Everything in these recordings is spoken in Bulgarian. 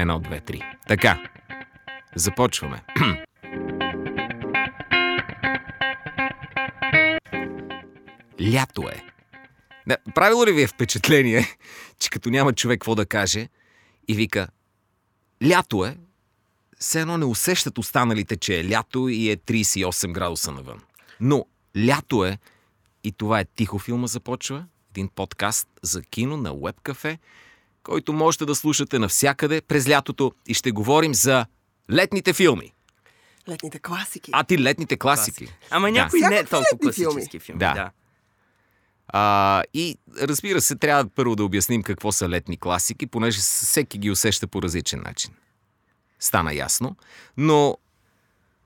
Едно, две, три. Така. Започваме. Лято е. Да, правило ли ви е впечатление, че като няма човек какво да каже и вика Лято е, все едно не усещат останалите, че е лято и е 38 градуса навън. Но лято е и това е Тихо филма започва, един подкаст за кино на Webcafe, който можете да слушате навсякъде през лятото и ще говорим за летните филми. Летните класики. А ти летните класики. Ама някои не Всякакви толкова летни филми. класически филми. Да. да. А, и разбира се, трябва първо да обясним какво са летни класики, понеже всеки ги усеща по различен начин. Стана ясно. Но,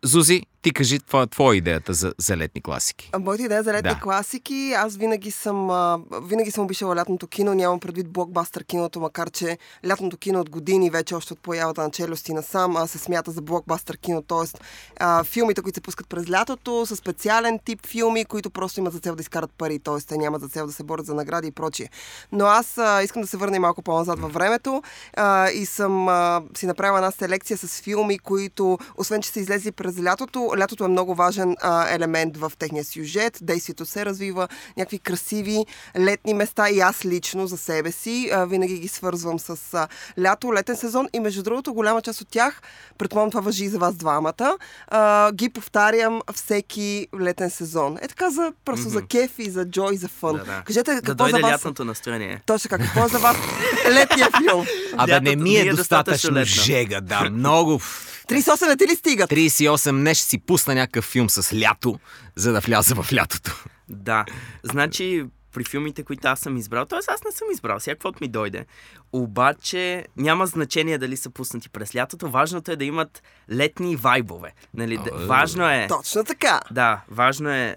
Зузи, ти кажи, това е твоя идеята за, за летни класики. Моята идея за летни Да. класики, аз винаги съм, а, винаги съм обичала лятното кино, нямам предвид блокбастър киното, макар че лятното кино от години, вече още от появата на челюсти насам, а, се смята за блокбастър кино, т.е. филмите, които се пускат през лятото, са специален тип филми, които просто имат за цел да изкарат пари, т.е. те нямат за цел да се борят за награди и прочие. Но аз а, искам да се върна и малко по-назад във времето а, и съм а, си направила една селекция с филми, които, освен че са излезли през лятото, лятото е много важен а, елемент в техния сюжет, действието се развива, някакви красиви летни места и аз лично за себе си а, винаги ги свързвам с а, лято, летен сезон и между другото голяма част от тях, предполагам това въжи и за вас двамата, а, ги повтарям всеки летен сезон. Е така за, просто за кеф и за джой, за фън. Да, да. Кажете да какво за дойде вас... лятното настроение. Точно така, какво е за вас летния филм? Абе, не ми е е достатъчно достатъчно жега, да, много. 38 не ти ли стигат? 38 не ще си пусна някакъв филм с лято, за да вляза в лятото. Да. Значи, при филмите, които аз съм избрал, т.е. аз не съм избрал, всякаквото ми дойде. Обаче няма значение дали са пуснати през лятото. Важното е да имат летни вайбове. Нали? А, Важно е. Точно така. Да, важно е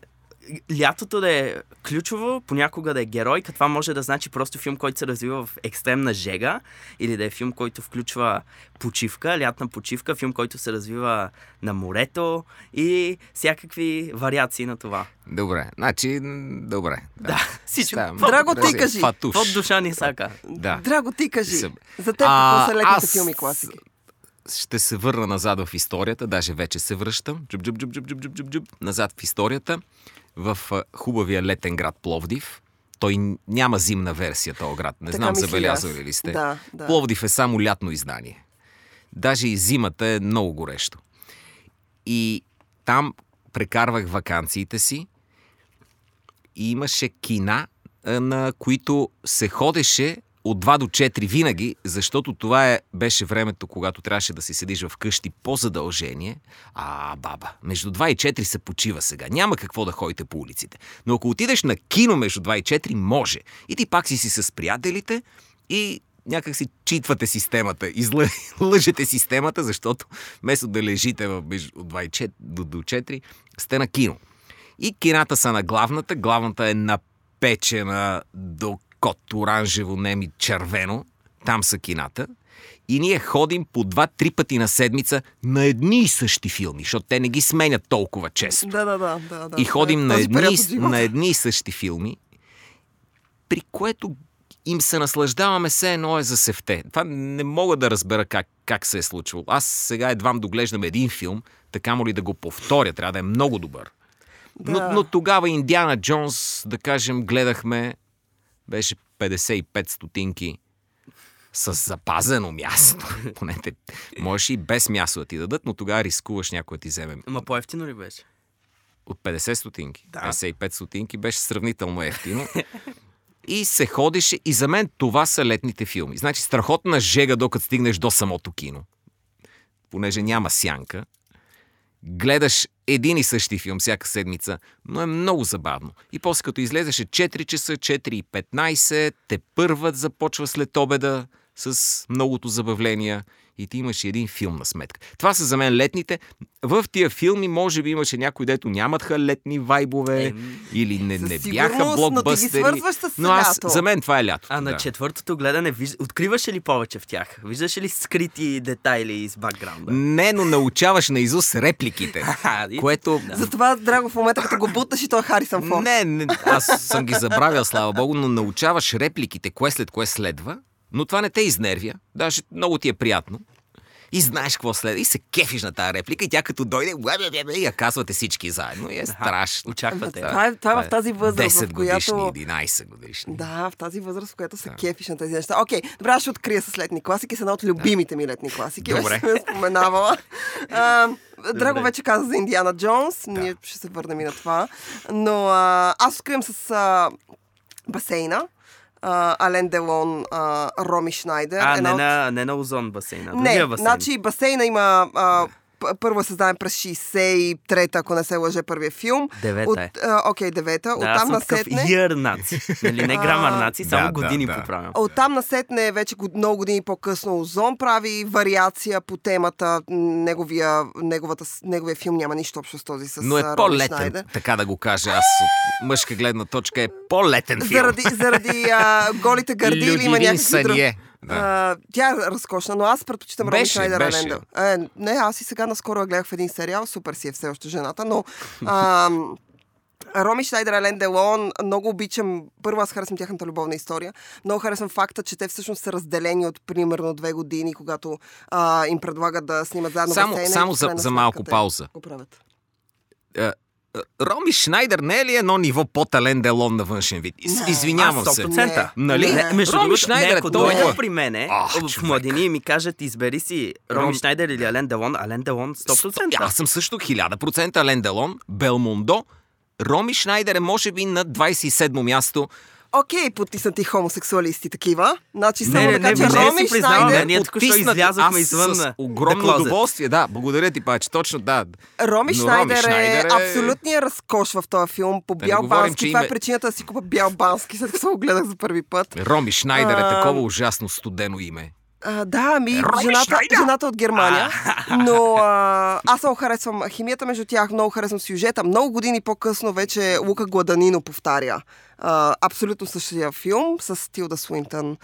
лятото да е ключово, понякога да е геройка. Това може да значи просто филм, който се развива в екстремна жега, или да е филм, който включва почивка, лятна почивка, филм, който се развива на морето и всякакви вариации на това. Добре, значи, добре. Да, всичко. Да, Драго, ти кажи. Фатуш. Под душа ни сака. Да. Драго, ти кажи. Съм... За теб а, какво са леките аз... филми класики? ще се върна назад в историята, даже вече се връщам, джуб, джуб, джуб, джуб, джуб, джуб, джуб, назад в историята в хубавия летен град Пловдив. Той няма зимна версия, този град. Не Така знам, забелязали ли сте. Да, да. Пловдив е само лятно издание. Даже и зимата е много горещо. И там прекарвах вакансиите си и имаше кина, на които се ходеше от 2 до 4 винаги, защото това е, беше времето, когато трябваше да си седиш в къщи по задължение. А, баба, между 2 и 4 се почива сега. Няма какво да ходите по улиците. Но ако отидеш на кино между 2 и 4, може. И ти пак си си с приятелите и някак си читвате системата, излъ... лъжете системата, защото вместо да лежите в от 2 и 4, до, до 4, сте на кино. И кината са на главната. Главната е напечена до кот оранжево, неми червено. Там са кината. И ние ходим по два-три пъти на седмица на едни и същи филми, защото те не ги сменят толкова често. Да, да, да. да, да. И ходим Това на е период едни, на едни и същи филми, при което им се наслаждаваме все едно е за севте. Това не мога да разбера как, как се е случило. Аз сега едвам доглеждам един филм, така му ли да го повторя, трябва да е много добър. Да. Но, но тогава Индиана Джонс, да кажем, гледахме, беше 55 стотинки с запазено място. Поне те, можеш и без място да ти дадат, но тогава рискуваш някой да ти вземе Ама по-ефтино ли беше? от 50 стотинки. Да. 55 стотинки беше сравнително ефтино. и се ходеше. И за мен това са летните филми. Значи страхотна жега, докато стигнеш до самото кино. Понеже няма сянка. Гледаш един и същи филм всяка седмица, но е много забавно. И после като излезеше 4 часа, 4 и 15, те първат започва след обеда с многото забавления и ти имаш един филм на сметка. Това са за мен летните. В тия филми може би имаше някои, дето нямаха летни вайбове Ем, или не, не бяха но ти ги блокбъстери. свързваш с но аз, лято. за мен това е лято. А на да. четвъртото гледане, виж... откриваш ли повече в тях? Виждаш ли скрити детайли из бакграунда? Не, но научаваш на Изус репликите, което... Затова, Драго, в момента, като го буташ и той е Харисън Форд. Не, не, аз съм ги забравял, слава богу, но научаваш репликите, кое след кое следва Но това не те изнервя, даже много ти е приятно. И знаеш какво след. И се кефиш на тази реплика и тя като дойде, и я казвате всички заедно. И е страшно. Очаквате. Това е, това е в тази възраст, 10 в която... годишни, 11 годишни. Да, в тази възраст, в която се кефиш на тези неща. Окей, добре, аз ще открия с летни класики. С една от любимите ми летни класики. Добре. Вече сме я споменавала. А, Драго Добре. вече каза за Индиана Джонс. Ние ще се върнем и на това. Но а, аз откривам с а, басейна. А, Ален Делон, а, Роми Шнайдер. А, Една не на, не на Озон басейна. не, Другия басейн. значи басейна има... А, първо е създаден през 63-та, ако не се лъже първия филм. Девета От, е. а, окей, девета. да, От там насетне... year наци. Нали, не грамар наци, само да, години да. поправям. Оттам насетне вече год- много години по-късно Озон прави вариация по темата. Неговия, неговата, неговия филм няма нищо общо с този с Но е Роби по-летен, Шнайдер. така да го кажа. Аз от мъжка гледна точка е по-летен филм. Заради, заради а, голите гърди или има някакви други... Да. А, тя е разкошна, но аз предпочитам Беше, Шнайдер. Алендъл. Е, не, аз и сега наскоро я гледах в един сериал, супер си е все още жената, но... А, Роми Шнайдер, Ален Делон, много обичам, първо аз харесвам тяхната любовна история, много харесвам факта, че те всъщност са разделени от примерно две години, когато а, им предлагат да снимат заедно Само- басейна само за- за малко пауза. Го правят. Роми Шнайдер не е ли едно ниво по-тален Делон на външен вид? Из- Не. Извинявам а, се. 100%. Нали? Не, между Роми Шнайдер не, е ако дойдат при мене Ах, в младини и ми кажат, избери си Роми Ром- Шнайдер или Ален Делон, Ален Делон 100%. Аз съм също 1000% Ален Делон, Белмондо. Роми Шнайдер е може би на 27-мо място. Окей, потиснати хомосексуалисти такива. Значи само Не, не, да не, кажа, не, не Роми признавам, Шнайдер, да, ние току-що излязохме Аз извън с на- огромно удоволствие. Да, благодаря ти, Паче. Точно, да. Роми Но Шнайдер, Роми Шнайдер е е- абсолютният разкош в този филм по Да не бял говорим, бански. че Това е причината да си купа бял бански, след като го гледах за първи път. Роми Шнайдер е А, такова ужасно студено име. А, да, ами Роми жената, жената от Германия. Но а, аз много харесвам химията между тях, много харесвам сюжета. Много години по-късно вече Лука Гладанино повтаря а, абсолютно същия филм с Тилда Суинтън.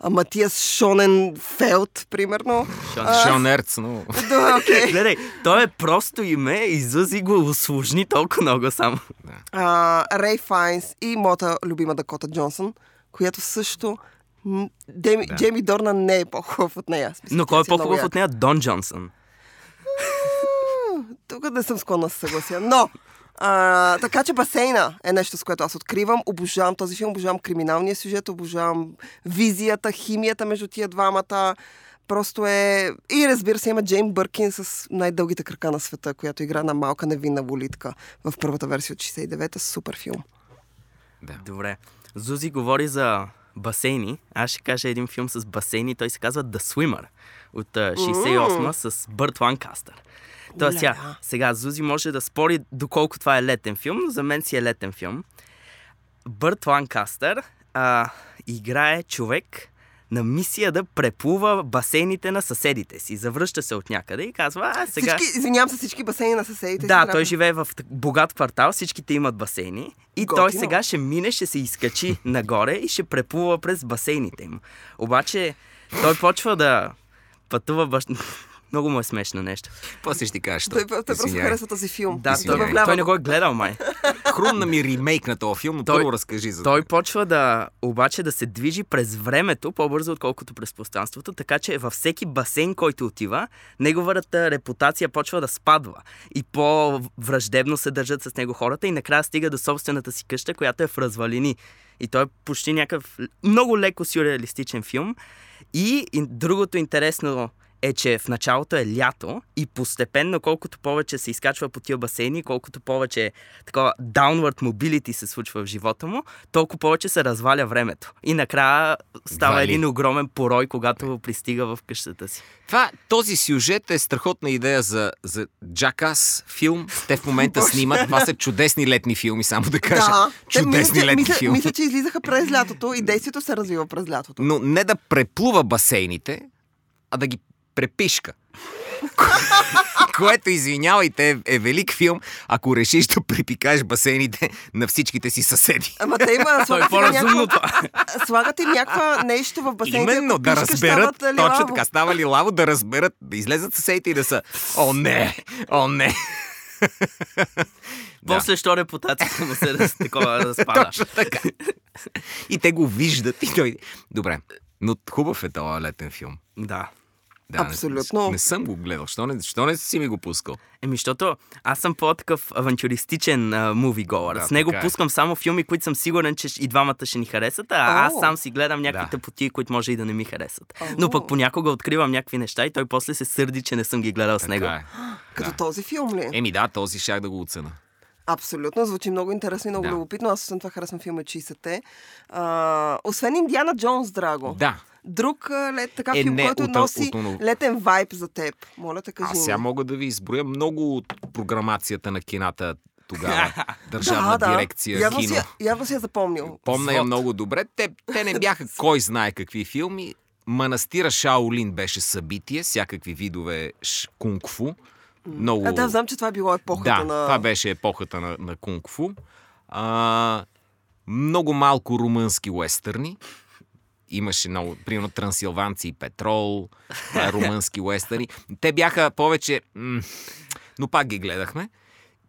А, Матиас Шонен Фелт, примерно. А, Шон Ерц, но... Да, окей. Гледай, то е просто име и Зузи го усложни толкова много само. а, Рей Файнс и моята любима Дакота Джонсън, която също м, Деми, Да. Джейми Дорна не е по-хубав от нея. Смисъл, Но кой е по-хубав от нея? Дон Джонсън. Тук не съм склонна да се съглася. Но, а, така че басейна е нещо, с което аз откривам. Обожавам този филм, обожавам криминалния сюжет, обожавам визията, химията между тия двамата. Просто е... И разбира се, има Джейн Бъркин с най-дългите крака на света, която игра на малка невинна волитка в първата версия от 69-та. Супер филм. Да. Добре. Зузи говори за басейни. Аз ще кажа един филм с басейни. Той се казва The Swimmer от а, 68 с Бърт Ланкастър. Тоест, сега, сега Зузи може да спори доколко това е летен филм, но за мен си е летен филм. Бърт Ланкастър а, играе човек на мисия да преплува басейните на съседите си. Завръща се от някъде и казва, а сега... Всички, извинявам се, всички басейни на съседите. си Да, трябва- той живее в богат квартал, всичките имат басейни и той Готино. сега ще мине, ще се изкачи нагоре и ще преплува през басейните им. Обаче той почва да пътува баш... Много му е смешно нещо. После ще ти кажа, що. Той, той просто харесва този филм. Да, той, той не го е гледал, май. Хрумна ми ремейк на този филм, но Той- първо разкажи за Той почва да, обаче да се движи през времето по-бързо, отколкото през пространството, така че във всеки басейн, който отива, неговата репутация почва да спадва и по-враждебно се държат с него хората и накрая стига до собствената си къща, която е в развалини. И той е почти някакъв много леко сюрреалистичен филм. И, и другото интересно е, че в началото е лято и постепенно, колкото повече се изкачва по тия басейни, колкото повече такова downward mobility се случва в живота му, толкова повече се разваля времето. И накрая става Вали. един огромен порой, когато пристига в къщата си. Това, този сюжет е страхотна идея за, за Джакас филм. Те в момента снимат. Това са чудесни летни филми, само да кажа. Да, Те Чудесни че- летни мисля, филми. мисля, че излизаха през лятото и действието се развива през лятото. Но не да преплува басейните, а да ги препишка. Което, извинявайте, е, е велик филм, ако решиш да припикаеш басейните на всичките си съседи. Ама те има, е слагат, им по-разумно някаква, това. слагат им някаква нещо в басейните. Именно, да разберат, нали, точно така, става ли лаво, да разберат, да излезат съседите и да са, о не, о не. После, що репутацията му се раз, такова разпада. Точно така. И те го виждат. И той... Добре. Но хубав е този летен филм. Да. Да, Абсолютно. Не, не съм го гледал. Що не, що не си ми го пускал? Еми, защото аз съм по-такъв авантюристичен муви говор. Да, С него така е. пускам само филми, които съм сигурен, че и двамата ще ни харесат, а аз О. сам си гледам някакви Да. тъпоти, които може и да не ми харесат. О. Но пък понякога откривам някакви неща и той после се сърди, че не съм ги гледал с него. Така е. Като Да. този филм ли? Еми да, този щях да го оцена. Абсолютно, звучи много интересно и много Да. любопитно. Аз освен това харесвам филма 60-те. А, освен Индиана Джонс, Драго. Да. Друг лет, така Е, филм, не, който от- носи от оно- летен вайб за теб. Моля те, кажи Аз сега мога да ви изброя много от програмацията на кината тогава. Държавна да, да. дирекция явно кино. Си, явно си я запомнил. Помня я много добре. Те, те не бяха кой знае какви филми. Манастира Шаолин беше събитие, всякакви видове кунг-фу. Много... А, да, знам, че това е било епохата да, на... това беше епохата на, на кунг-фу. А, много малко румънски уестърни. Имаше много, примерно, трансилванци и петрол, е румънски уестърни. Те бяха повече... Но пак ги гледахме.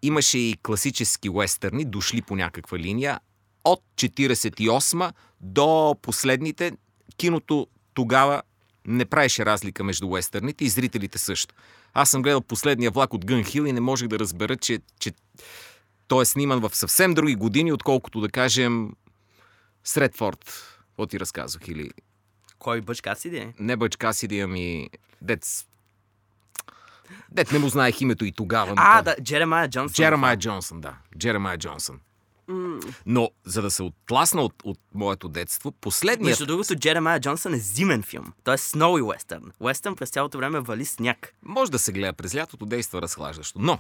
Имаше и класически уестърни, дошли по някаква линия. От 48 до последните, киното тогава не правеше разлика между уестърните и зрителите също. Аз съм гледал последния влак от Гън Хил и не можех да разбера, че, че той е сниман в съвсем други години, отколкото да кажем Средфорд. Какво ти разказвах? Или Кой бъчка си де? не Бъч Касиди, ами Дец... Дет не му знаех името и тогава. А, да, Джеремая Джонсън. Джеремая Джонсън, да. Джеремая Джонсън. Но, за да се отласна от, от моето детство, последният... Между другото, Джеремая Джонсън е зимен филм. Той е сноуи уестърн. Уестърн през цялото време вали сняг. Може да се гледа през лятото, действа разхлаждащо. Но,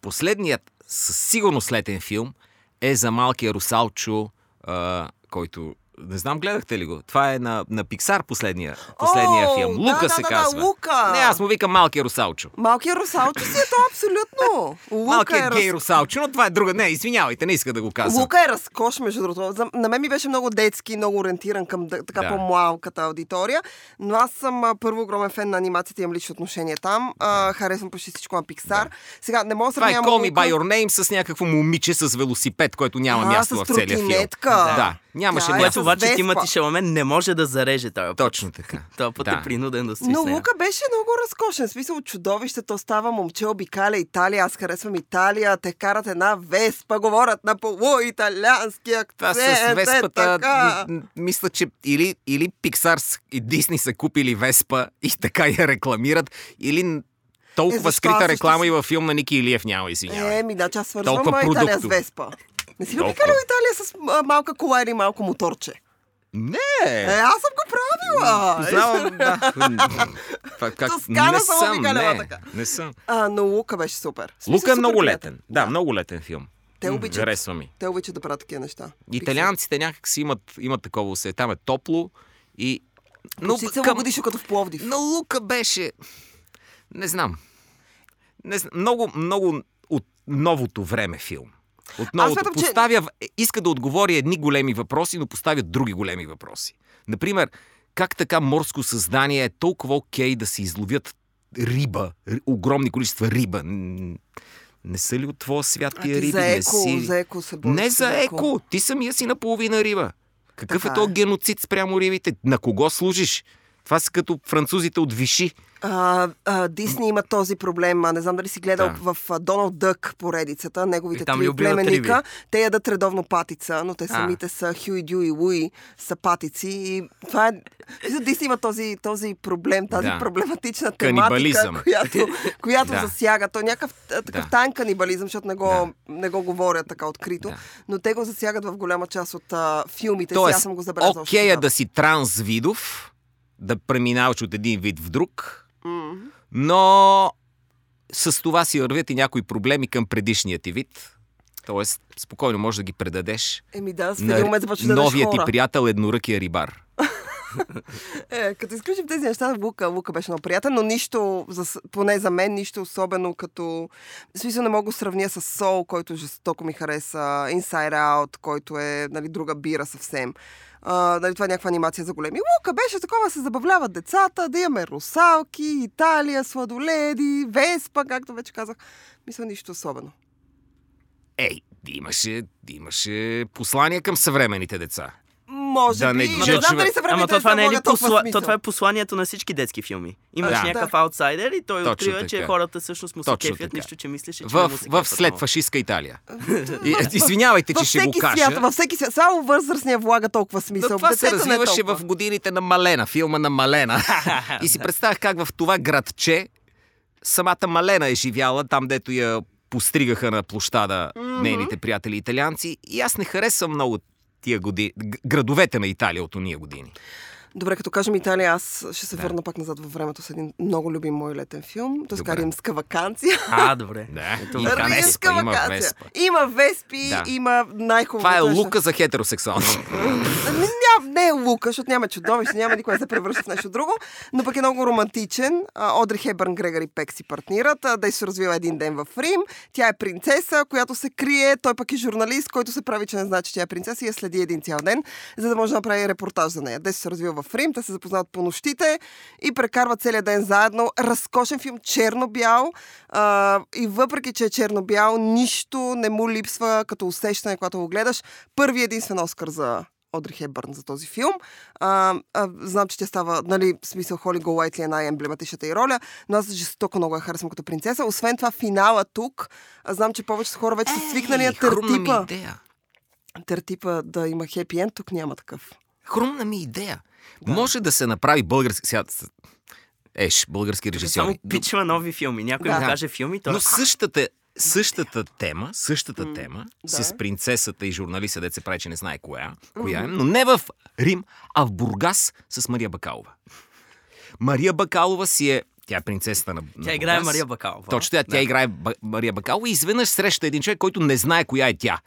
последният със сигурност летен филм е за малкия русалчо, а, който... Не знам, гледахте ли го? Това е на, на Пиксар последния, последния О, филм. да, Лука да, се да, да, казва. Лука. Не, аз му викам малкия русалчо. Малкият русалчо си е то абсолютно. Лука Малкият е гей раз... русалчо, но това е друга. Не, извинявайте, не иска да го казвам. Лука е разкош, между другото. На мен ми беше много детски, много ориентиран към да- така Да. по-малката аудитория. Но аз съм първо огромен фен на анимацията, имам лично отношение там. А, харесвам почти всичко на Пиксар. Сега, не мога да Това е сравнявам Call Me By Your Name с някакво момиче с велосипед, което няма А, място в целия филм. Да, нямаше място. Обаче. Тимати Шаламен не може да зареже този път. Точно така. Този път Да. е принуден да стои Но. Лука беше много разкошен. Смисъл, чудовището става момче, обикаля Италия. Аз харесвам Италия. Те карат една веспа, говорят на полуиталиански акцент. Това с е Веспата, м- м- мисля, че или, или Pixar и Disney са купили Веспа и така я рекламират, или толкова Е, скрита реклама си- и във филм на Ники Илиев няма, извинявай. Е, ми да, че аз свързвам Италия с. Веспа. Не си ли обикалял Италия с а, малка кола или малко моторче? Не! Е, аз съм го правила. Познавам, да. Това как... Тоскана не съм обикаляла не, така. не съм. А, но Лука беше супер. Смисъл, Лука е супер много летен. Да, много летен филм. Те обичат. Харесва ми. Те обичат да правят такива неща. Италианците някак си имат, имат такова усе. Там е топло и... Но Почти целогодишно като в Пловдив. Но Лука беше... Не знам. Не знам. Много, много от новото време филм. От новото. смятам, че- Поставя, е, иска да отговори едни големи въпроси, но поставя други големи въпроси. Например, как така морско създание е толкова окей да се изловят риба, ри- огромни количества риба. Не са ли от твоя свят тия ти риби? за Не еко, си... за еко се бориш. Не за еко. Ти самия си наполовина риба. Какъв Така е то е. геноцид спрямо рибите? На кого служиш? Това са като французите от Виши. А, а, Дисни има този проблем. А, не знам дали си гледал Да. в Доналд Дък поредицата, неговите три убиват племенника. Те ядат редовно патица, но те А. самите са Хюи, Дю и Луи, са патици. И това е... Дисни има този, този проблем, тази Да. проблематична тематика, която, която Да. засяга. Той е някакъв такъв Да. тайн канибализъм, защото не го, не го говорят така открито, Да. но те го засягат в голяма част от а, филмите си. Аз Тоест, съм го забелязал. окей е тогава. да си трансвидов, да преминаваш от един вид в друг, М. но с това си вървят и някои проблеми към предишния ти вид. Тоест, спокойно можеш да ги предадеш Еми да, с един момент започва да ядеш новия ти приятел едноръкия рибар. Е, като изключим тези неща, Лука, Лука беше много приятен, но нищо, за, поне за мен, нищо особено като... В смисъл не мога да сравня с Сол, който жестоко ми хареса, Inside Out, който е нали, друга бира съвсем. А, нали, това е някаква анимация за големи. Лука беше такова, се забавляват децата, да имаме русалки, Италия, сладоледи, Веспа, както вече казах. Мисля, нищо особено. Ей, имаше, имаше послание към съвременните деца. Може Да не би. Не джъджва- знам дали съвременните Ама то това, не е ли посла... то това е посланието на всички детски филми. Имаш Да. някакъв Да. аутсайдер и той Точно открива, че така. хората всъщност му се кефят, нищо, че мислеше, че не В, му се в след фашистска Италия. И, извинявайте, че ще го кажа. свят, във всеки свят. Само възрастния влага толкова смисъл. Това се не е развиваше в годините на Малена, филма на Малена. и си представях как в това градче самата Малена е живяла, там дето я постригаха на площада нейните приятели италианци. И аз не харесвам много тия години, градовете на Италия от уния години. Добре, като кажем Италия, аз ще се Да. върна пак назад във времето с един много любим мой летен филм. Той казва Римска вакансия. А, добре. Да. Ето, Римска има вакансия. Веспа. Има Веспи, Да. има най-хубавото. Това е нещо. лука за хетеросексуални. Ами, Ням, не е лука, защото няма чудовище, няма никой да се превръща в нещо друго, но пък е много романтичен. Одри Хебърн, Грегори Пек си партнират. Да се развива един ден в Рим. Тя е принцеса, която се крие. Той пък е журналист, който се прави, че не знае, че тя е принцеса и я следи един цял ден, за да може да направи репортаж за нея. Де се развива в Рим, те се запознават по нощите и прекарват целият ден заедно. Разкошен филм, черно-бял. А, и въпреки, че е черно-бял, нищо не му липсва като усещане, когато го гледаш. Първи единствен Оскар за Одри Хепбърн за този филм. А, а, знам, че тя става, нали, смисъл Холи Го Уайтли е най-емблематичната й роля, но аз жестоко много я харесвам като принцеса. Освен това, финала тук, а, знам, че повечето хора вече са свикнали на тертипа. Тертипа да има хепи енд, тук няма такъв. Хрумна ми идея. Може да се направи български... Сега, еш, български Само режисьори. пичва нови филми. Някой Да. му каже филми, той Но същата, същата тема, същата М, тема, да. с принцесата и журналиста, дет се прави, че не знае коя, коя е, но не в Рим, а в Бургас с Мария Бакалова. Мария Бакалова си е... Тя е принцесата на, на Тя играе Бургас. Мария Бакалова. Точно тя, тя играе Ба- Мария Бакалова и изведнъж среща един човек, който не знае коя е тя.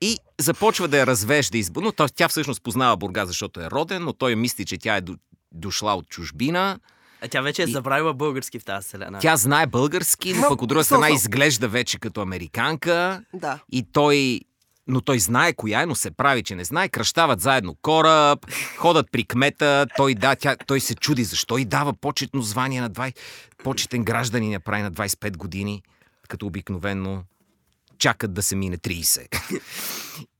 И започва да я развежда избор. Но той- тя всъщност познава Бургас, защото е роден, но той мисли, че тя е до- дошла от чужбина. А тя вече е И- забравила български в тази вселена. Тя знае български, но Но, пък от друга страна изглежда вече като американка. Да. И той... Но той знае коя е, но се прави, че не знае. Кръщават заедно кораб, ходят при кмета. Той, да, тя, той се чуди защо и дава почетно звание на 20... Почетен гражданин я прави на 25 години, като обикновенно чакат да се мине 30.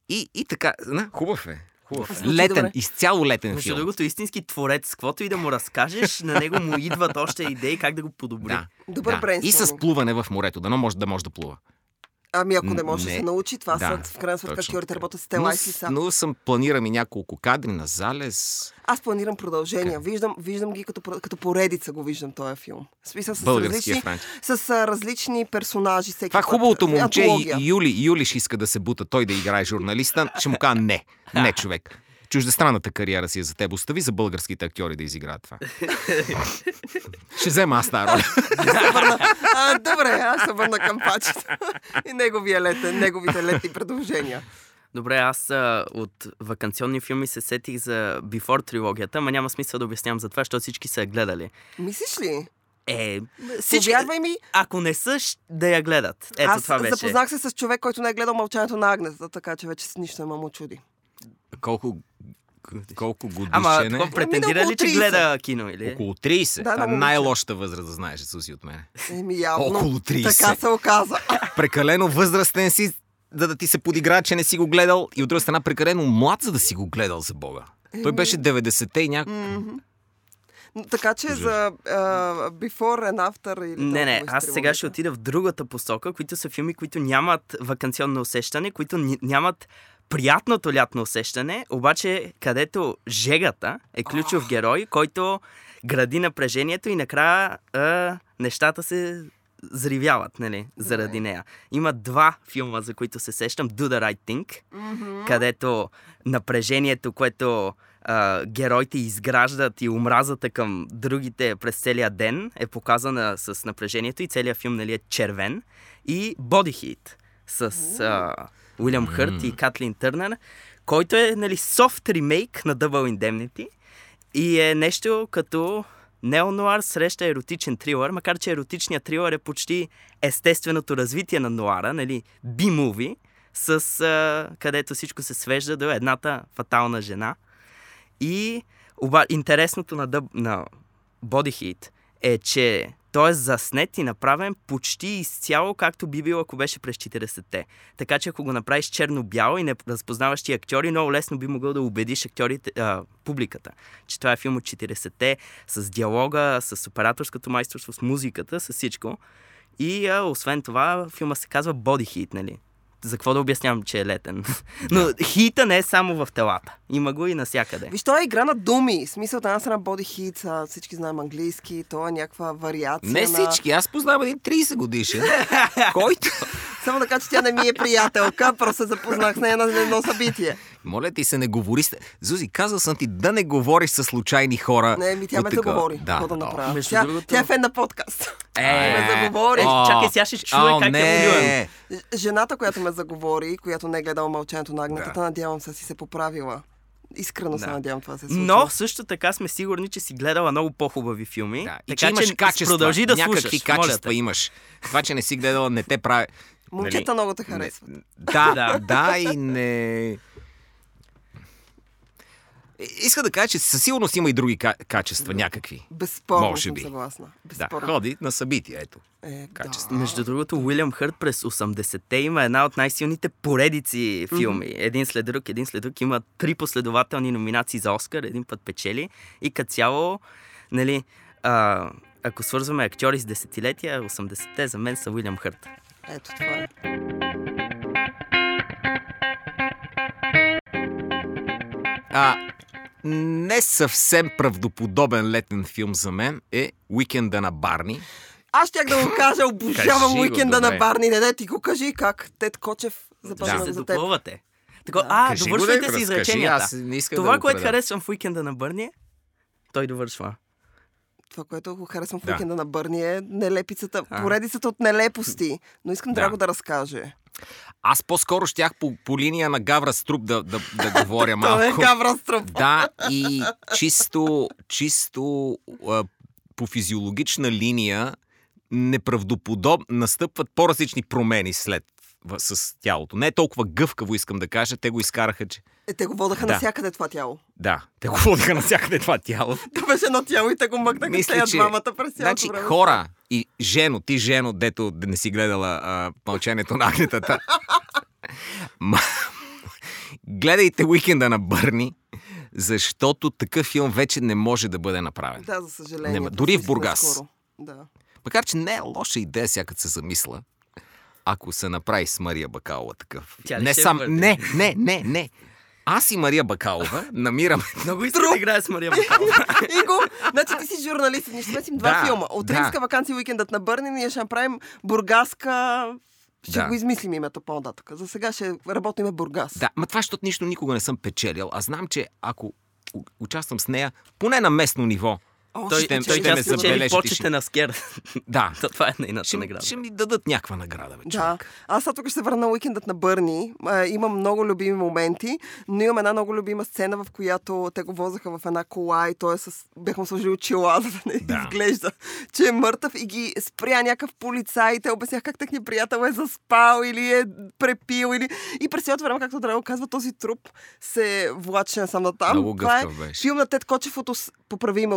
и, и така, на, хубав е. Хубав. е. Летен, добре. изцяло летен Между филм. другото, истински творец, каквото и да му разкажеш, на него му идват още идеи как да го подобри. Да. Добър да. И с плуване в морето, дано може да може да плува. Ами ако не може да се научи, това Да, са в крайна сметка точно актьорите работят с тела и си са. но съм планирам и няколко кадри на залез. Аз планирам продължения. Виждам, виждам ги като, като поредица го виждам този филм. Смисъл с различни, франчайз. с а, различни персонажи. Всеки Това е път. хубавото момче и Юли. Юлиш иска да се бута той да играе журналиста. Ще му кажа не. Не, човек. Чуждестранната кариера си е за теб. Остави за българските актьори да изиграят това. Ще взема аз тази роля. А, добре, аз се върна към пачета. И неговия летен, неговите летни предложения. Добре, аз а, от вакансионни филми се сетих за Before трилогията, ама няма смисъл да обяснявам за това, защото всички са я гледали. Мислиш ли? Е, всички, Повярвай ми, ако не са, да я гледат. Ето аз това беше. запознах се с човек, който не е гледал мълчанието на Агнес, така че вече с нищо не му чуди. Колко, колко Ама, годишен такова е? претендира около ли, че 30. гледа кино, или? Около 30. Да, Това е на момиче. най-лошата възраст, да знаеш, Суси, от мен. Еми явно. Около 30. Така се оказа. Прекалено възрастен си, за да ти се подигра, че не си го гледал. И от друга страна, прекалено млад, за да си го гледал за Бога. Той беше 90-те и някакво. Но Така че Ужас. за uh, Before and After или Не, не, аз сега ще отида в другата посока, които са филми, които нямат вакансионно усещане, които нямат приятното лятно усещане, обаче където жегата е ключов герой, който гради напрежението и накрая а, нещата се зривяват, нали, заради нея. Има два филма, за които се сещам. Do the Right Thing, където напрежението, което а, героите изграждат и омразата към другите през целия ден е показана с напрежението и целият филм нали, е червен. И Body Heat с а, Уилям Хърт и Катлин Търнер, който е нали, софт ремейк на Double Indemnity и е нещо като неонуар среща еротичен трилър, макар че еротичният трилър е почти естественото развитие на нуара, нали, би-муви, с а, където всичко се свежда до едната фатална жена. И оба, интересното на, дъб, на Body Heat е, че той е заснет и направен почти изцяло, както би било, ако беше през 40-те. Така че ако го направиш черно-бяло и не разпознаваш ти актьори, много лесно би могъл да убедиш актьорите, а, публиката, че това е филм от 40-те, с диалога, с операторското майсторство, с музиката, с всичко. И а, освен това, филма се казва Body Heat, нали? За какво да обяснявам, че е летен? Но хита не е само в телата. Има го и навсякъде. Виж, това е игра на думи. Смисъл, от една страна боди хит, всички знаем английски, то е някаква вариация Не на... всички, аз познавам един 30 годишен, който... Само да кажа, че тя не ми е приятелка, просто се запознах с нея на едно събитие. Моля ти се, не говори с... Зузи, казал съм ти да не говориш с случайни хора. Не, ми тя ме заговори. Да. Какво да направя? между Тя, другото- тя е фен на подкаст. Е, ме заговори. Е, О, чакай, сега ще чуе о, как не. е Жената, която ме заговори, която не е гледала мълчанието на агнетата, Да. надявам се си се поправила. Искрено се Да. надявам това се случи. Но също така сме сигурни, че си гледала много по-хубави филми. Да. И Така че имаш качества, продължи да някакви слушаш. качества моля те. имаш. Това, че не си гледала, не те прави... Момчета много те харесват. Не, да, Да. да, и не... Иска да кажа, че със сигурност има и други ка- качества, някакви. Безспорно Може съм би. съгласна. Да, ходи на събития, ето. Е, качество. Да. Между другото, Уилям Хърт през 80-те има една от най-силните поредици филми. Един след друг, един след друг. Има три последователни номинации за Оскар, един път печели. И като цяло, нали, а, ако свързваме актьори с десетилетия, 80-те за мен са Уилям Хърт. Ето това е. А, не съвсем правдоподобен летен филм за мен е Уикенда на Барни. Аз щях да го кажа, обожавам Кажи уикенда на Барни. Не, не, ти го кажи как. Тед Кочев започна Да. За теб. допълвате. Тако, Да. а, Кажи довършвайте си изреченията. аз не искам Това, да което харесвам в уикенда на Бърни, той довършва. Това, което го харесвам в Да. уикенда на Бърни е нелепицата, А. поредицата от нелепости. Но искам Да. Драго да разкаже. Аз по-скоро щях по, по линия на Гавра Струп да, да, да говоря Това е малко. Гавра Струп. Да, и чисто, чисто по физиологична линия неправдоподобно настъпват по-различни промени след с тялото. Не е толкова гъвкаво, искам да кажа. Те го изкараха, че... Е, те го водаха Да. навсякъде това тяло. Да, те го водиха навсякъде това тяло. Това беше едно тяло и те го мъкнаха Мисля, че- двамата през Значи време. хора и Жено, ти Жено, дето не си гледала а, мълчението на агнетата. Гледайте уикенда на Бърни, защото такъв филм вече не може да бъде направен. Да, за съжаление. Нема. Дори в Бургас. Да. Макар, че не е лоша идея, сякът се замисля, ако се направи с Мария Бакалова такъв. Тя не сам... върне? Не, не, не, не. Аз и Мария Бакалова намираме... Много искам да играе с Мария Бакалова. Иго, значи ти си журналист, ние ще смесим два Да, филма. От да. Римска вакансия уикендът на Бърни, ние ще направим Бургаска... Ще Да. го измислим името по-нататък. За сега ще работим в Бургас. Да, ма това, защото нищо никога не съм печелил. А знам, че ако участвам с нея, поне на местно ниво, О, Той, ще той ще ме забележи. ще- почетен аскер. да, То Това е нейната ще, награда. ще ми дадат някаква награда, бе, Да, аз сега тук ще се върна на уикендът на Бърни. А, имам много любими моменти, но имам една много любима сцена, в която те го возаха в една кола и той е с... бяхме сложили очила, за да не Да. изглежда, че е мъртъв и ги спря някакъв полицай и те обясняха как техният приятел е заспал или е препил или... И през цялото време, както Драго казва, този труп се влаче насам на там. Много Това е гъвкав беше. филм на Тед Кочев от, поправи ме,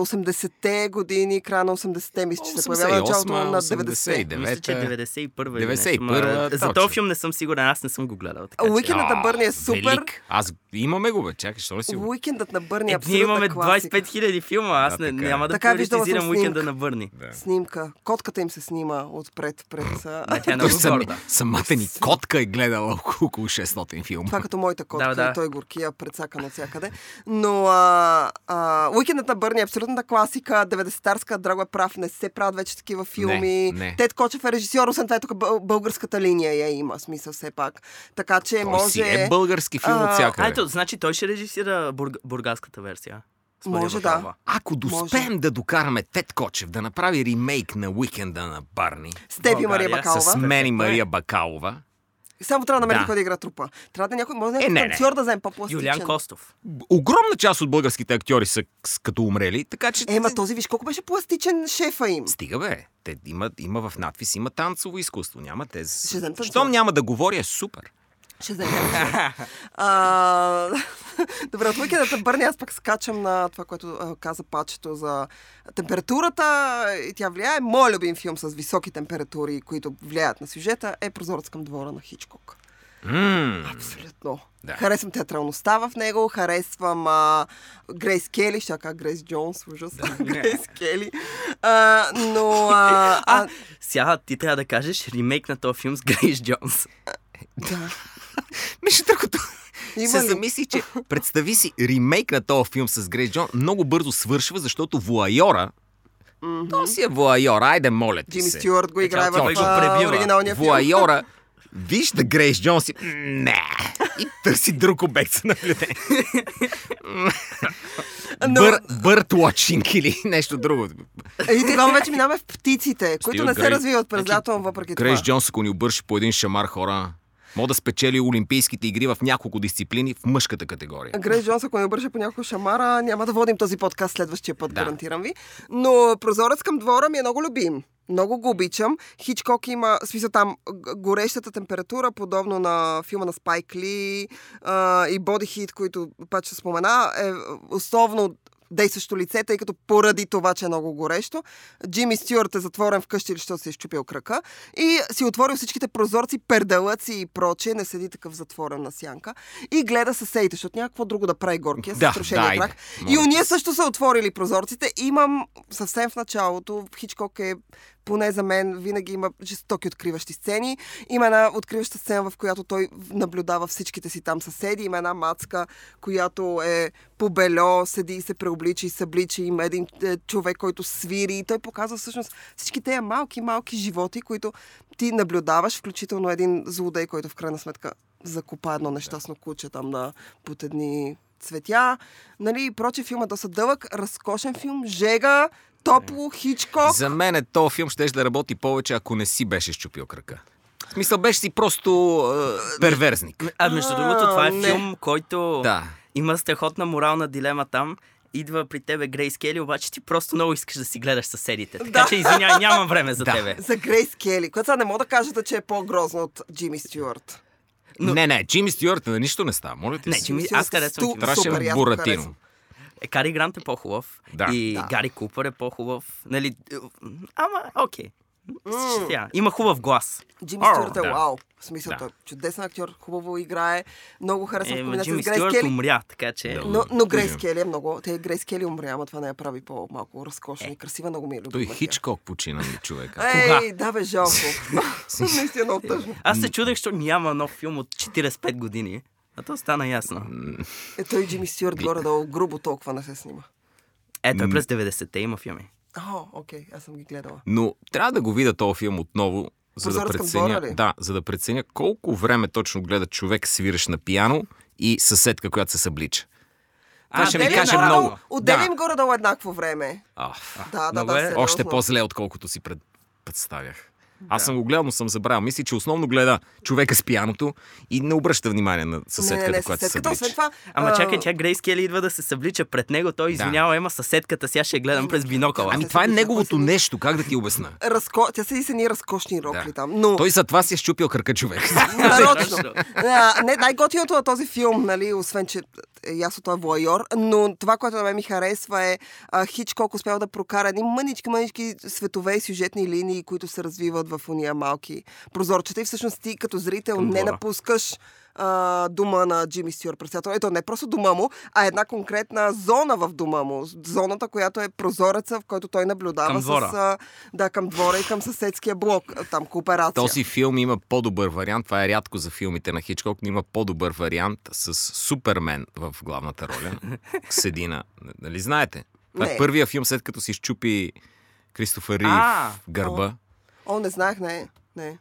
80-те години, края на 80-те, мисля, че се появява началото на 90-те. Мисля, че 89-та. 91 или 91-та, нещо. ма, За този филм не съм сигурен, аз не съм го гледал. Така. Уикендът на Бърни е супер. Велик. Аз имаме го, бе. Чакай, що не си го? Уикендът на Бърни е Е, ние имаме абсолютна класика. 25 000 филма, аз не, е. няма да приоритизирам уикенда на Бърни. Снимка. Котката им се снима отпред пред... тя е много горда. самата ни котка е гледала около 600 филма. Това като моята котка, той горкия предсакан от всякъде. Но а, а, Уикендът на Бърни е абсолютната класика, 90-тарска, Драго е прав, не се правят вече такива филми. не. Тед Кочев е режисьор, освен това е тук бъл- българската линия я има, смисъл все пак. Така че Той може... си е български филм А, от А, всякъде. ето, значи той ще режисира бург... бургаската версия. Може, да. Ако доспеем да докараме Тед Кочев да направи ремейк на Уикенда на Барни С теб и Мария Бакалова. с мен и. Мария Бакалова, Само трябва да намерим Да. кой да игра трупа. Трябва да някой, може да Е, не, някой не. да вземе по-пластичен. Юлиан Костов. огромна част от българските актьори са като умрели, така че... Ема този, виж колко беше пластичен шефа им. Стига бе. Те има, има в надпис, има танцово изкуство. Няма те. Щом няма да говори, е супер. Ще вземем. А, Добре, от уикендата Бърни, аз пък скачам на това, което а, каза Пачето за температурата и тя влияе. Моят любим филм с високи температури, които влияят на сюжета е Прозорец към двора на Хичкок. М, Абсолютно. Да. Харесвам театралността в него, харесвам а, Грейс Кели, ще кажа Грейс Джонс, ужас. Грейс Кели. А, но... А, а, А, сега ти трябва да кажеш ремейк на този филм с Грейс Джонс. да. Между другото, Има се ли? замисли, че представи си ремейк на този филм с Грейс Джон много бързо свършва, защото Вуайора, то си е Вуайор, айде моля ти Джими се. Стюарт го Е, играе в а, оригиналния филм. Вуайора, вижда Грейс Джонс и не, и търси друг обект за наблюдение. Бърт watching или нещо друго. И тогава вече минаваме в птиците, които не се развиват през Значи, лято, въпреки Грейс това. Джонс, ако ни обърши по един шамар хора, може да спечели Олимпийските игри в няколко дисциплини в мъжката категория. Грейс Джонс, ако не обръща по някой шамара, няма да водим този подкаст следващия път, Да. гарантирам ви. Но Прозорец към двора ми е много любим. Много го обичам. Хичкок има, смисъл там, горещата температура, подобно на филма на Спайк Ли а, и Боди Хит, които пак ще спомена, е основно действащо лице, тъй като поради това, че е много горещо. Джимми Стюарт е затворен вкъщи, защото се е щупил крака и си отворил всичките прозорци, пердалъци и прочее, не седи такъв затворен на сянка и гледа съседите, защото някакво друго да прави горкия Да, с трошения да, крак. И уния също са отворили прозорците. Имам съвсем в началото, Хичкок е поне за мен, винаги има жестоки откриващи сцени. Има една откриваща сцена, в която той наблюдава всичките си там съседи. Има една мацка, която е побело, седи и се преоблича и съблича. Има един е, човек, който свири. И той показва всъщност всички тези малки, малки животи, които ти наблюдаваш, включително един злодей, който в крайна сметка закопа едно нещастно куче там на под едни цветя. Нали, и проче филма доста дълъг, разкошен филм, жега, топло, Хичкок. За мен е този филм ще да работи повече, ако не си беше щупил крака. В смисъл, беше си просто е, перверзник. А между другото, това е не. филм, който Да. има страхотна морална дилема там. Идва при тебе Грейс Кели, обаче ти просто много искаш да си гледаш съседите. Така Да. че извинявай, нямам време за Да. тебе. За Грейс Кели, което сега не мога да кажете, че е по-грозно от Джимми Стюарт. Но- Не, не, Джимми Стюарт на нищо не става. Моля ти Не. Джимми- аз харесвам сту-. Трябваше Буратино. Е, Кари Грант е по-хубав. Да. И Да. Гари Купър е по-хубав. Нали, ама, окей. Сега, Има хубав глас. Джимми Ар, Стюарт е да. вау. В смисъл, Да. той е чудесен актьор, хубаво играе, много харесвам Е, комбинация Джимми с Грейс Стюарт Кели. умря, така че... Да. Но, но Грейс. Кели е много... Те Грейс Кели умря, ама това не я прави по-малко разкошна и красива, много ми е Той любима. тя. Хичкок почина ли човека? Ей, да бе, жалко. Наистина много тъжно. Аз се чудех, що няма нов филм от 45 години. А то стана ясно. Е, той Джимми Стюарт горе-долу грубо толкова не се снима. Е, той през 90-те има филми. О, окей, аз съм ги гледала. Но трябва да го видя този филм отново, за да Прозорец двора преценя, ли? да, за да преценя колко време точно гледа човек свираш на пияно и съседка, която се съблича. Това А, ще ми каже горе-долу- много. Отделим Да. горе-долу еднакво време. А, Да, да, да, е. сериозно. още по-зле, отколкото си пред... представях. Аз съм го гледал, но съм забравил. Мисля, че основно гледа човека с пияното и не обръща внимание на съседката, не, не, която се съседката, съблича. това... Ама а, чакай, тя Грейс Кели идва да се съблича пред него. Той извинява, ема съседката, сега ще я гледам през бинокъла. Ами това е неговото нещо, как да ти обясна? Разко... Тя седи с едни разкошни рокли Да. там. Но... Той затова си е щупил кръка човек. Нарочно. Не, най-готиното на този филм, нали, освен, че е ясно той е воайор, но това, което на мен ми харесва е а, Хичкок успял да прокара едни мънички, мънички светове и сюжетни линии, които се развиват в уния малки прозорчета и всъщност ти като зрител Към не двора. напускаш а, дома на Джимми Стюарт председател. Ето не просто дома му, а една конкретна зона в дома му. Зоната, която е прозореца, в който той наблюдава Към двора. с... А, да, към двора и към съседския блок. Там кооперация. Този филм има по-добър вариант. Това е рядко за филмите на Хичкок, но има по-добър вариант с Супермен в главната роля. Седи на... Нали знаете? Това е първия филм, след като си щупи Кристофър Рив гърба. О, не знаех, не. Не.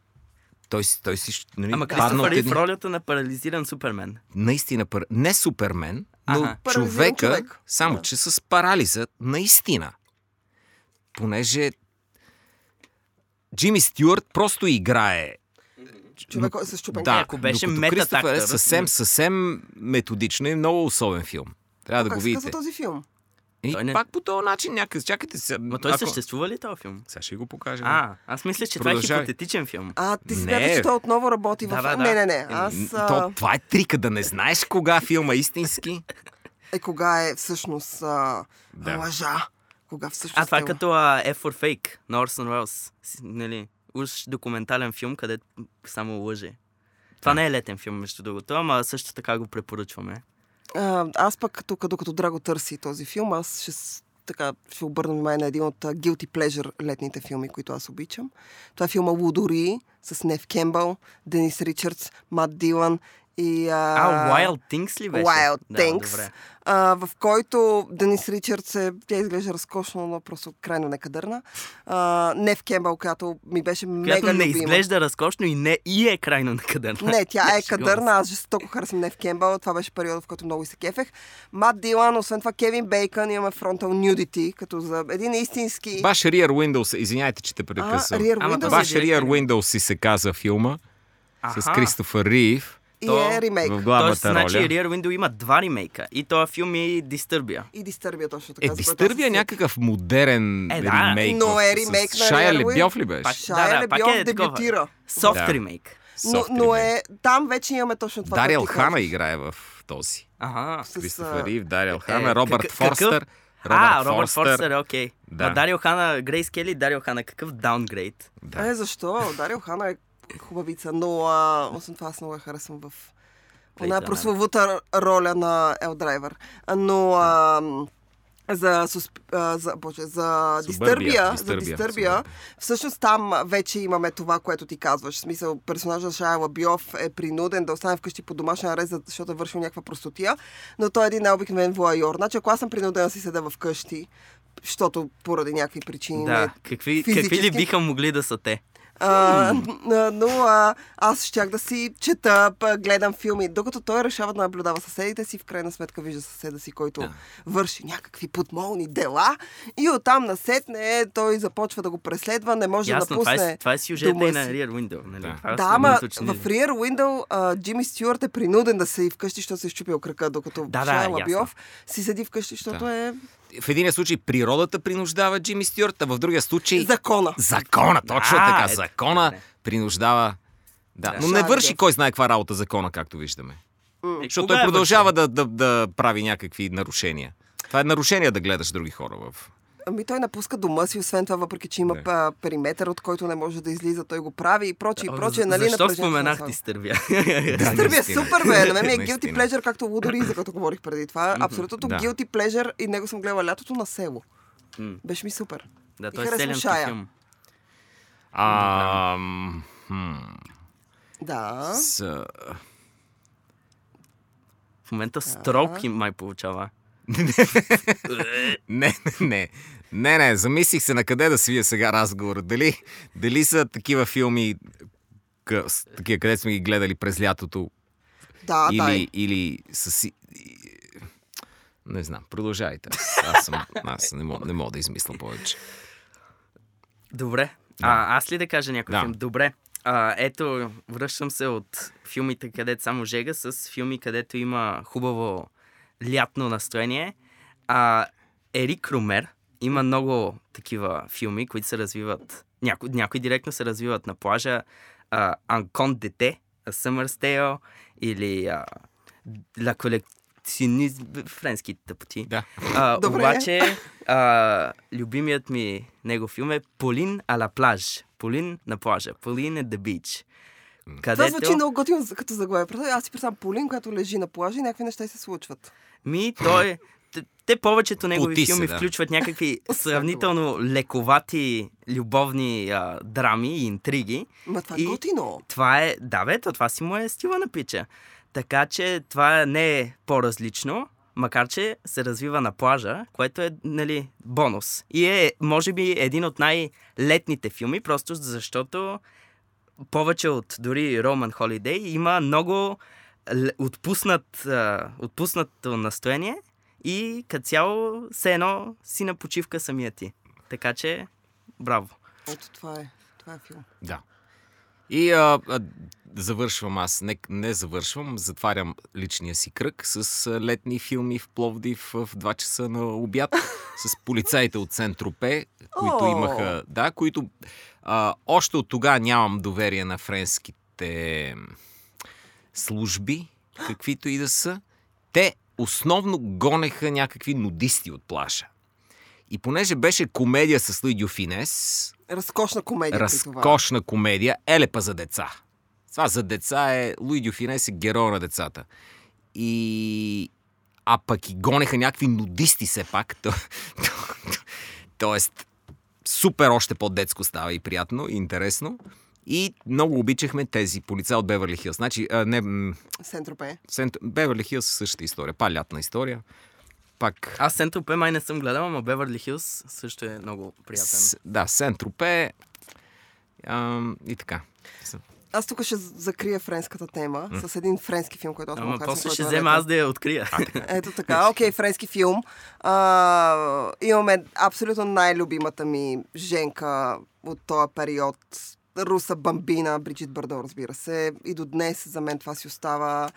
Той, си- той си... Нали, Ама Кристофър Рив един- в ролята на парализиран Супермен. Наистина, пър... не Супермен, но. Парализиран човека, човек. само Да. че с парализа, наистина. Понеже Джимми Стюарт просто играе Човек с щупен Да, ако беше докато метат Кристофър е съвсем, да. съвсем методично и много особен филм. Трябва да как го се казва видите. този филм? И Той не- пак по този начин някъде. Чакайте се. Ма той ако- съществува ли този филм? Сега ще го покажа. А, аз мисля, че това е хипотетичен филм. А, ти смяташ, че той отново работи Да, в... да, да. Не, не, не. Аз... А... То, това е трика, да не знаеш кога филма е истински. Е, кога е всъщност а... Да. лъжа? Кога всъщност А, това е е- като а, F for Fake на Орсон Уелс. Нали, уж документален филм, където само лъже. Това не е летен филм, между другото, ама също така го препоръчваме. Аз пък тук, докато Драго търси този филм, аз ще, така, ще обърна внимание на един от Guilty Pleasure летните филми, които аз обичам. Това е филма Лудори с Нев Кембъл, Денис Ричардс, Мат Дилан и... А, Wild Things ли беше? Wild да, Things, Добре. а, в който Денис Ричардс е, тя изглежда разкошно, но просто крайно некадърна. А, Нев Кембъл, която ми беше Която мега не любима. изглежда разкошно и, не, и е крайно накадърна. Не, тя е кадърна, аз жестоко харесвам Нев Кембъл, това беше периода, в който много и се кефех. Мат Дилан, освен това Кевин Бейкън, имаме Frontal Nudity, като за един истински... Баш Rear Windows, извиняйте, че те а, прекъсвам. Баш директор. Rear Windows си се каза филма с Аха. Кристофър Рив и то- е ремейк. в Тоест, главната значи роля. Rear Window има два ремейка. И този филм и Disturbia. И Дистърбия точно така. Е, Дистърбия е някакъв модерен Е, да, ремейк. но е ремейк с на Шая Лебьов ли беше? Пак- Шая Да, да, Лебьов е дебютира. Софт Да. ремейк. Но, но е, там вече имаме точно това. Дарил Хана играе в този. Ага. С, Кристофър а, Рив, Дарил Е, Хана, Робърт какъв? Форстър. а, Робърт Форстър, е окей. Да. Да. Дарио Хана, Грейс Кели, Дарио Хана, какъв даунгрейд? Да. Е, защо? Дарил Хана е хубавица, но а, освен това аз много я харесвам в Runner. прословута роля на Ел Драйвер. Но а, за, сусп... за, боже, за Дистърбия, за Дистърбия, всъщност там вече имаме това, което ти казваш. В смисъл, персонажът Шая Лабиов е принуден да остане вкъщи по домашен арест, защото е вършил някаква простотия, но той е един необикновен воайор. Значи, ако аз съм принуден да си седа вкъщи, защото поради някакви причини. Да, не- какви, физически. какви ли биха могли да са те? А, но а, аз щях да си чета, гледам филми. Докато той решава да наблюдава съседите си, в крайна сметка вижда съседа си, който Да. върши някакви подмолни дела. И оттам насетне той започва да го преследва, не може Ясно, да това напусне е, това е сюжета дома и на. Rear Window. Нали? Да. Това Да, ама уточнили. в Rear Window а, Джимми Стюарт е принуден да се и вкъщи, защото се е щупил крака, докато Да, да, Шая ясно. Лабиов си седи вкъщи, защото Да. е В един случай природата принуждава Джимми Стюарт, а в другия случай закона. закона. Точно Да, така. ето, Закона добре. принуждава. Да, Да. но не върши кой знае каква работа закона, както виждаме. Е, Защото той е продължава да, да, да прави някакви нарушения. Това е нарушение да гледаш други хора в... Ами той напуска дома си, освен това, въпреки че има Да. периметър, от който не може да излиза, той го прави и прочее, и прочее. Нали, Защо споменах на ти е наистина. супер, бе. На мен ми е guilty pleasure, както Лудори, за като говорих преди това. Абсолютното Да. guilty pleasure и него съм гледала лятото на село. Беше ми супер. Да, И той е харесвам Шая. А, Да. с, В момента строк им май получава. не, не, не, не, замислих се на къде да свия сега разговор. Дали, дали са такива филми, къ, с- такива, къде сме ги гледали през лятото, Да, да. или, или с... Не знам, продължайте. Аз, съм, аз не, мога, не мога да измисля повече. Добре. А, аз ли да кажа някой Да. филм? Добре. А, ето, връщам се от филмите, където само жега, с филми, където има хубаво лятно настроение. А, Ерик Румер има много такива филми, които се развиват. Няко, някои директно се развиват на плажа. А, Анкон дете, Summer's Tale или а, La Collectioniste, френски тъпоти. Да. А, Добре. обаче, а, любимият ми него филм е Полин а ла плаж. Полин на плажа. Полин at the beach. Това Където... звучи много готино като заглавие. Просто Аз си представям Полин, която лежи на плажа и някакви неща се случват. Ми, той... Те повечето негови Поти се, филми да. включват някакви сравнително лековати любовни а, драми и интриги. Ма това е готино. Това е... Да, бе, то, това си му е стила на пича. Така че това не е по-различно, макар че се развива на плажа, което е, нали, бонус. И е, може би, един от най-летните филми, просто защото повече от дори Роман Холидей има много отпуснат, а, отпуснато настроение и като цяло все едно си на почивка самия ти. Така че, браво. Ето това е. Това е филм. Да. И а, а, завършвам аз, не, не завършвам, затварям личния си кръг с летни филми в Пловдив в 2 часа на обяд с полицаите от Сентропе, които имаха, да, които а, още от тогава нямам доверие на френските служби, каквито и да са. Те основно гонеха някакви нудисти от плаша. И понеже беше комедия с Луи Дюфинес, Разкошна комедия. при това. разкошна комедия, елепа за деца. Това за деца е Луи Дюфинес е герой на децата. И... А пък и гонеха някакви нудисти все пак. То- Тоест, супер още по-детско става и приятно, и интересно. И много обичахме тези полицаи от Беверли Хилс. Значи, а, не, Сентропе. Сент... Беверли Хилс е същата история. Па лятна история. Пак... Аз Сентропе май не съм гледал, ама Беверли Хилс също е много приятен. С, да, Сент-Тропе. Ам, и така. Аз тук ще закрия френската тема с един френски филм, който аз Ама харесвам. после ще е взема аз да я открия. Ето така, окей, френски филм. А, имаме абсолютно най-любимата ми женка от този период. Руса Бамбина, Бриджит Бардо, разбира се. И до днес за мен това си остава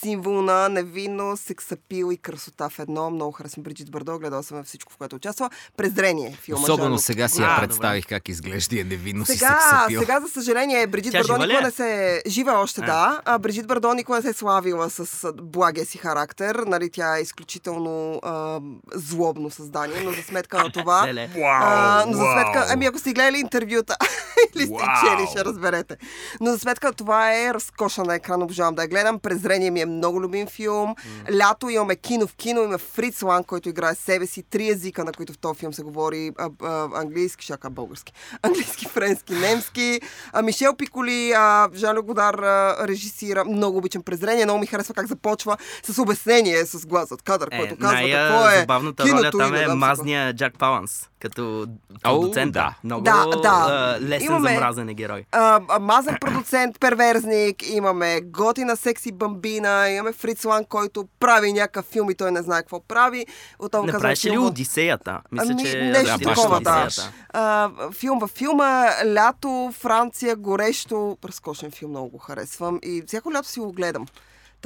символ на невинност, сексапил и красота в едно. Много харесвам Бриджит Бардо, гледал съм всичко, в което участва. Презрение филма. Особено Жан-Люк сега си А, я добре. представих как изглежда и е невинно си сега, сексапил. сега, за съжаление, Бриджит Тя Бардо жива никога е? не се... Жива е още, А. да. А Бриджит Бардо никога не се е славила с благия си характер. Нали, тя е изключително а, злобно създание, но за сметка на това... А, но за сметка, ами ако сте гледали интервюта или сте чели, ще разберете. Но за сметка на това е разкошна на екран, обожавам да я гледам. Презрение ми е много любим филм. Лято имаме кино в кино, има Фриц Лан, който играе себе си. Три езика, на които в този филм се говори а, а, английски, шака български. Английски, френски, немски. А, Мишел Пиколи, а, Жан Годар а, режисира. Много обичам презрение. Много ми харесва как започва с обяснение с глас от кадър, Е, който казва какво е най-забавната роля киното там и не е мазния Джак Паланс, като продуцент. да. Много Да, да. лесен Имаме- за мразене герой. а, мазен продуцент, перверзник, имаме готина секси бамбина, имаме Фрицлан, който прави някакъв филм и той не знае какво прави. Отново Не казвам, правиш ли Одисеята? Мисля, Ами, че нещо такова, да. А, филм във филма, лято, Франция, горещо, разкошен филм, много го харесвам и всяко лято си го гледам.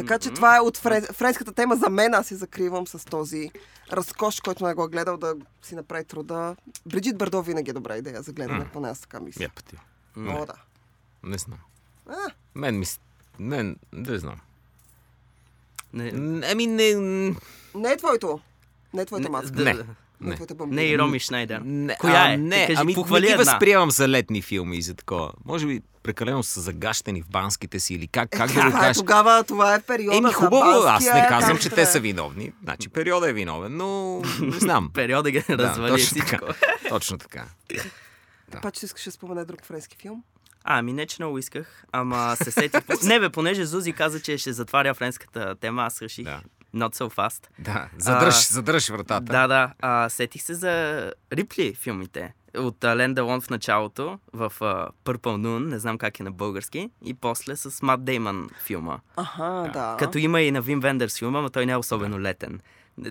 Така че това е от френ, френската тема за мен. Аз се закривам с този разкош, който не го е гледал, да си направи труда. Бриджит Бардо винаги е добра идея за гледане, поне аз така мисля. Я пъти. О, да. Не знам. А, Мен ми... с- Не, не знам. Не, Ами не... не е твоето. Не е твоята маска. Не. Не, е Не. и Роми Шнайдер. Не, Коя а, е? Не, кажи, ами не ги една. възприемам за летни филми и за такова. Може би прекалено са загащени в банските си или как, как да го Това е кажеш. тогава, това е периода Еми хубаво, аз Банския, не казвам, че ще те е. са виновни. Значи периода е виновен, но не знам. Периода ги развали точно всичко. така. Точно така. Паче искаш да спомена друг френски филм? А, ами не, че много исках, ама се сетих. Не бе, понеже Зузи каза, че ще затваря френската тема, аз реших Да. Not so fast. Да, задръж, А, задръж вратата. Да, да. А, сетих се за Рипли филмите. От Лен Делон в началото, в а, Purple Noon, не знам как е на български, и после с Мат Дейман филма. Аха, да. Като има и на Вим Вендърс филма, но той не е особено летен.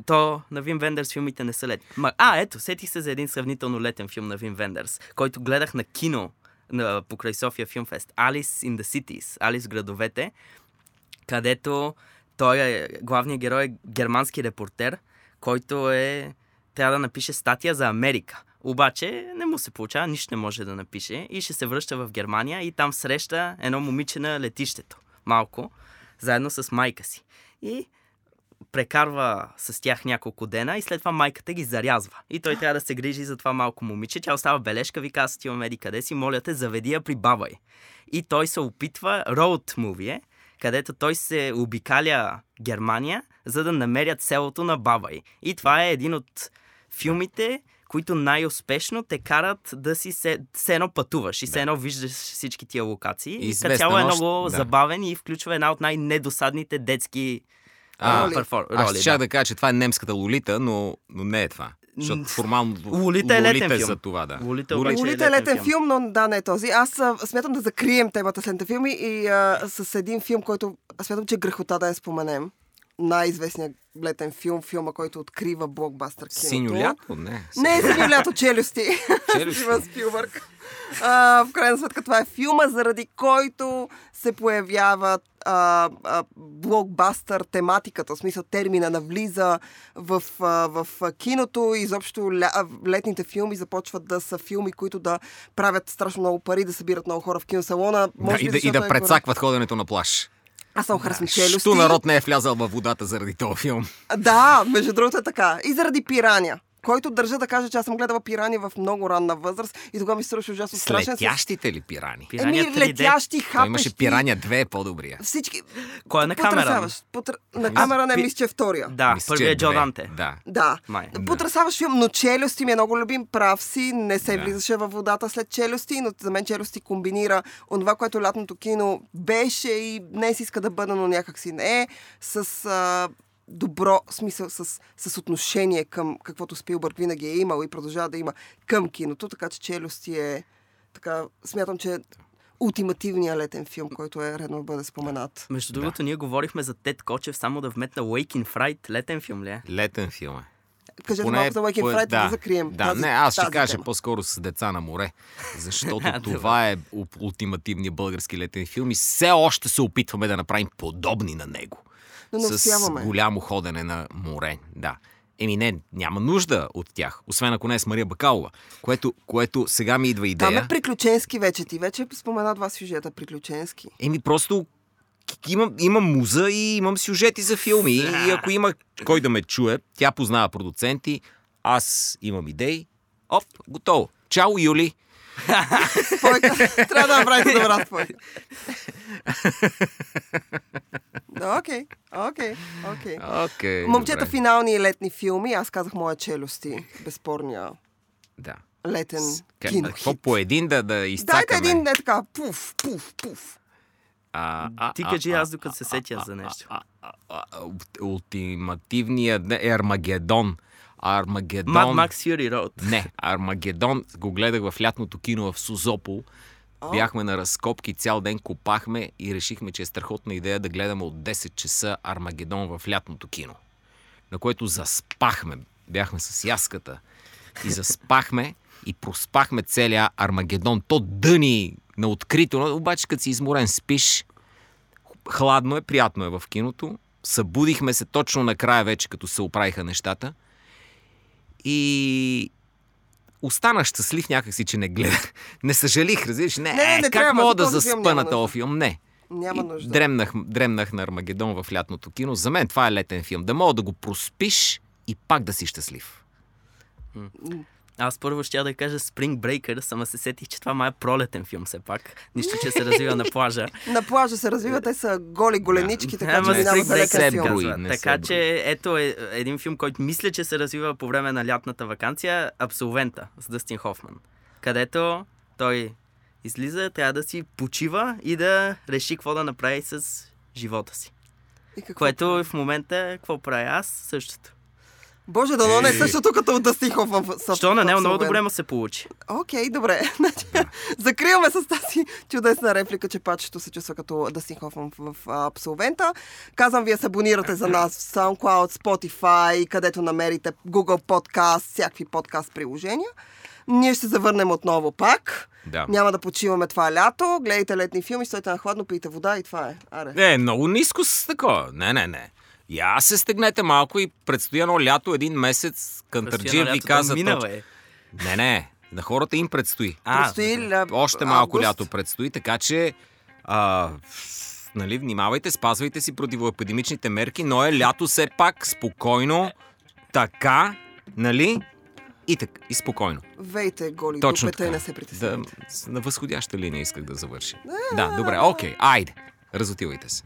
То на Вим Вендърс филмите не са летни. Ма, а, ето, сетих се за един сравнително летен филм на Вим Вендърс, който гледах на кино на, покрай София Филмфест. Alice in the Cities, Алис в градовете, където той е, главният герой е германски репортер, който е трябва да напише статия за Америка. Обаче не му се получава, нищо не може да напише и ще се връща в Германия и там среща едно момиче на летището. Малко, заедно с майка си. И прекарва с тях няколко дена и след това майката ги зарязва. И той трябва да се грижи за това малко момиче. Тя остава бележка, ви казва, ти меди къде си, моля те, заведи я при баба. И той се опитва, роуд муви е, където той се обикаля Германия, за да намерят селото на баба й. И това е един от филмите, които най-успешно те карат да си се, се едно пътуваш и се едно виждаш всички тия локации. И като цяло е много да. забавен и включва една от най-недосадните детски А, Роли. Аз ще да. да кажа, че това е немската Лолита, но, но не е това. Защото формално Лолита е летен филм. за това, да. Лолита е Лолита е летен летен филм, но да, не е този. Аз смятам да закрием темата с летните филми и а, с един филм, който аз смятам, че е грехота да я споменем. Най-известният летен филм, филма, който открива блокбастър киното. Синьо лято? Не. Не е синьо лято, челюсти. Челюсти. Спилбърг. А, в крайна сметка това е филма, заради който се появява а, а, блокбастър тематиката, в смисъл термина навлиза в, а, в киното и изобщо ля, летните филми започват да са филми, които да правят страшно много пари, да събират много хора в киносалона. Да, Може и, би да, и да е прецакват ходенето на плаш. Аз съм харесвам челюсти. Що народ не е влязал във водата заради този филм? Да, между другото е така. И заради пираня. Който държа да кажа, че аз съм гледала пирани в много ранна възраст и тогава ми се струваше ужасно страшен. Летящите ли пирани? Пираня Еми, 3D. летящи, Той хапещи. имаше пираня 2 е по-добрия. Всички. Кой е на камера? Потр... На камера не пи- мисля, че е втория. Да, Мисля, първият е е Джо две. Данте. Да. Да. Май. Потресаващ филм, но челюсти ми е много любим. Прав си, не се Да. влизаше във водата след челюсти, но за мен челюсти комбинира онова, което лятното кино беше и днес иска да бъде, но някак си не е, с а, добро смисъл, с, с отношение към каквото Спилбърг винаги е имал и продължава да има към киното, така че челюсти е така, смятам, че е ултимативният летен филм, който е редно да бъде споменат. Между другото, ние говорихме за Тед Кочев, само да вметна Waking Fright. Летен филм ли е? Летен филм е. Кажете Поне малко за Waking по- Fright, да, да закрием Да, тази, не, аз ще тази кажа тема. по-скоро с деца на море, защото това е ултимативният български летен филм и все още се опитваме да направим подобни на него. Но не с голямо ходене на море, да. Еми не, няма нужда от тях, освен ако не е с Мария Бакалова, което, което сега ми идва Там идея. е приключенски вече. Ти вече спомена два сюжета приключенски. Еми просто имам, имам муза и имам сюжети за филми. И ако има кой да ме чуе, тя познава продуценти, аз имам идеи. Оп, готово. Чао, Юли! Спойка. Трябва да направите добра спойка. Да, Окей, окей, окей. Окей. Момчета добре. финални летни филми. Аз казах моя челюсти. Безспорния Да. летен Ка- кино. Какво по един да, да изцакаме? Дайте един не така. Пуф, пуф, пуф. А, а, Ти кажи а, аз докато се сетя за нещо. а, а, а, Ултимативният не, е Армагедон. Армагедон. Mad Max Fury Road. Не, Армагедон го гледах в лятното кино в Сузопол. Бяхме на разкопки, цял ден копахме и решихме, че е страхотна идея да гледаме от 10 часа Армагедон в лятното кино. На което заспахме. Бяхме с яската. И заспахме и проспахме целия Армагедон. То дъни на открито, обаче като си изморен спиш, хладно е, приятно е в киното. Събудихме се точно накрая вече, като се оправиха нещата. И останах щастлив някакси, че не гледах. Не съжалих, разбираш? Не, Не, не, не как мога да няма на този филм? Не. Няма нужда. Дремнах, дремнах на Армагедон в лятното кино. За мен това е летен филм. Да мога да го проспиш и пак да си щастлив. Аз първо ще да кажа Spring Breakers, ама се сетих, че това май е пролетен филм все пак. Нищо, че се развива на плажа. На плажа се развиват, те са голи голенички, така Ама че минава Spring за се филм. Така че ето е един филм, който мисля, че се развива по време на лятната вакансия, Абсолвента с Дъстин Хофман. Където той излиза, трябва да си почива и да реши какво да направи с живота си. И какво? Което в момента, какво правя аз? Същото. Боже, дано не е Е. същото като от Дъстин Хофман. в- Що на него много добре му се получи. Окей, добре. Значи, Закриваме с тази чудесна реплика, че пачето се чувства като Дъстин Хофман в, в Абсолвента. Казвам ви да се абонирате за нас в SoundCloud, Spotify, където намерите Google Podcast, всякакви подкаст приложения. Ние ще се завърнем отново пак. Да. Няма да почиваме това лято. Гледайте летни филми, стойте на хладно, пийте вода и това е. Аре. Е, много ниско с такова. Не, не, не. Я се стегнете малко и предстои едно лято, един месец. Кантарджиев ви каза... Минало точ- е. Не, не. На хората им предстои. А, Предстои ля... Още малко август. лято предстои, така че а, нали, внимавайте, спазвайте си противоепидемичните мерки, но е лято все пак, спокойно, така, нали? И така, и спокойно. Вейте голи Точно дупета и така. не се притеснявайте. Да, на възходяща линия исках да завърши. Да, добре, окей, айде. Разотивайте се.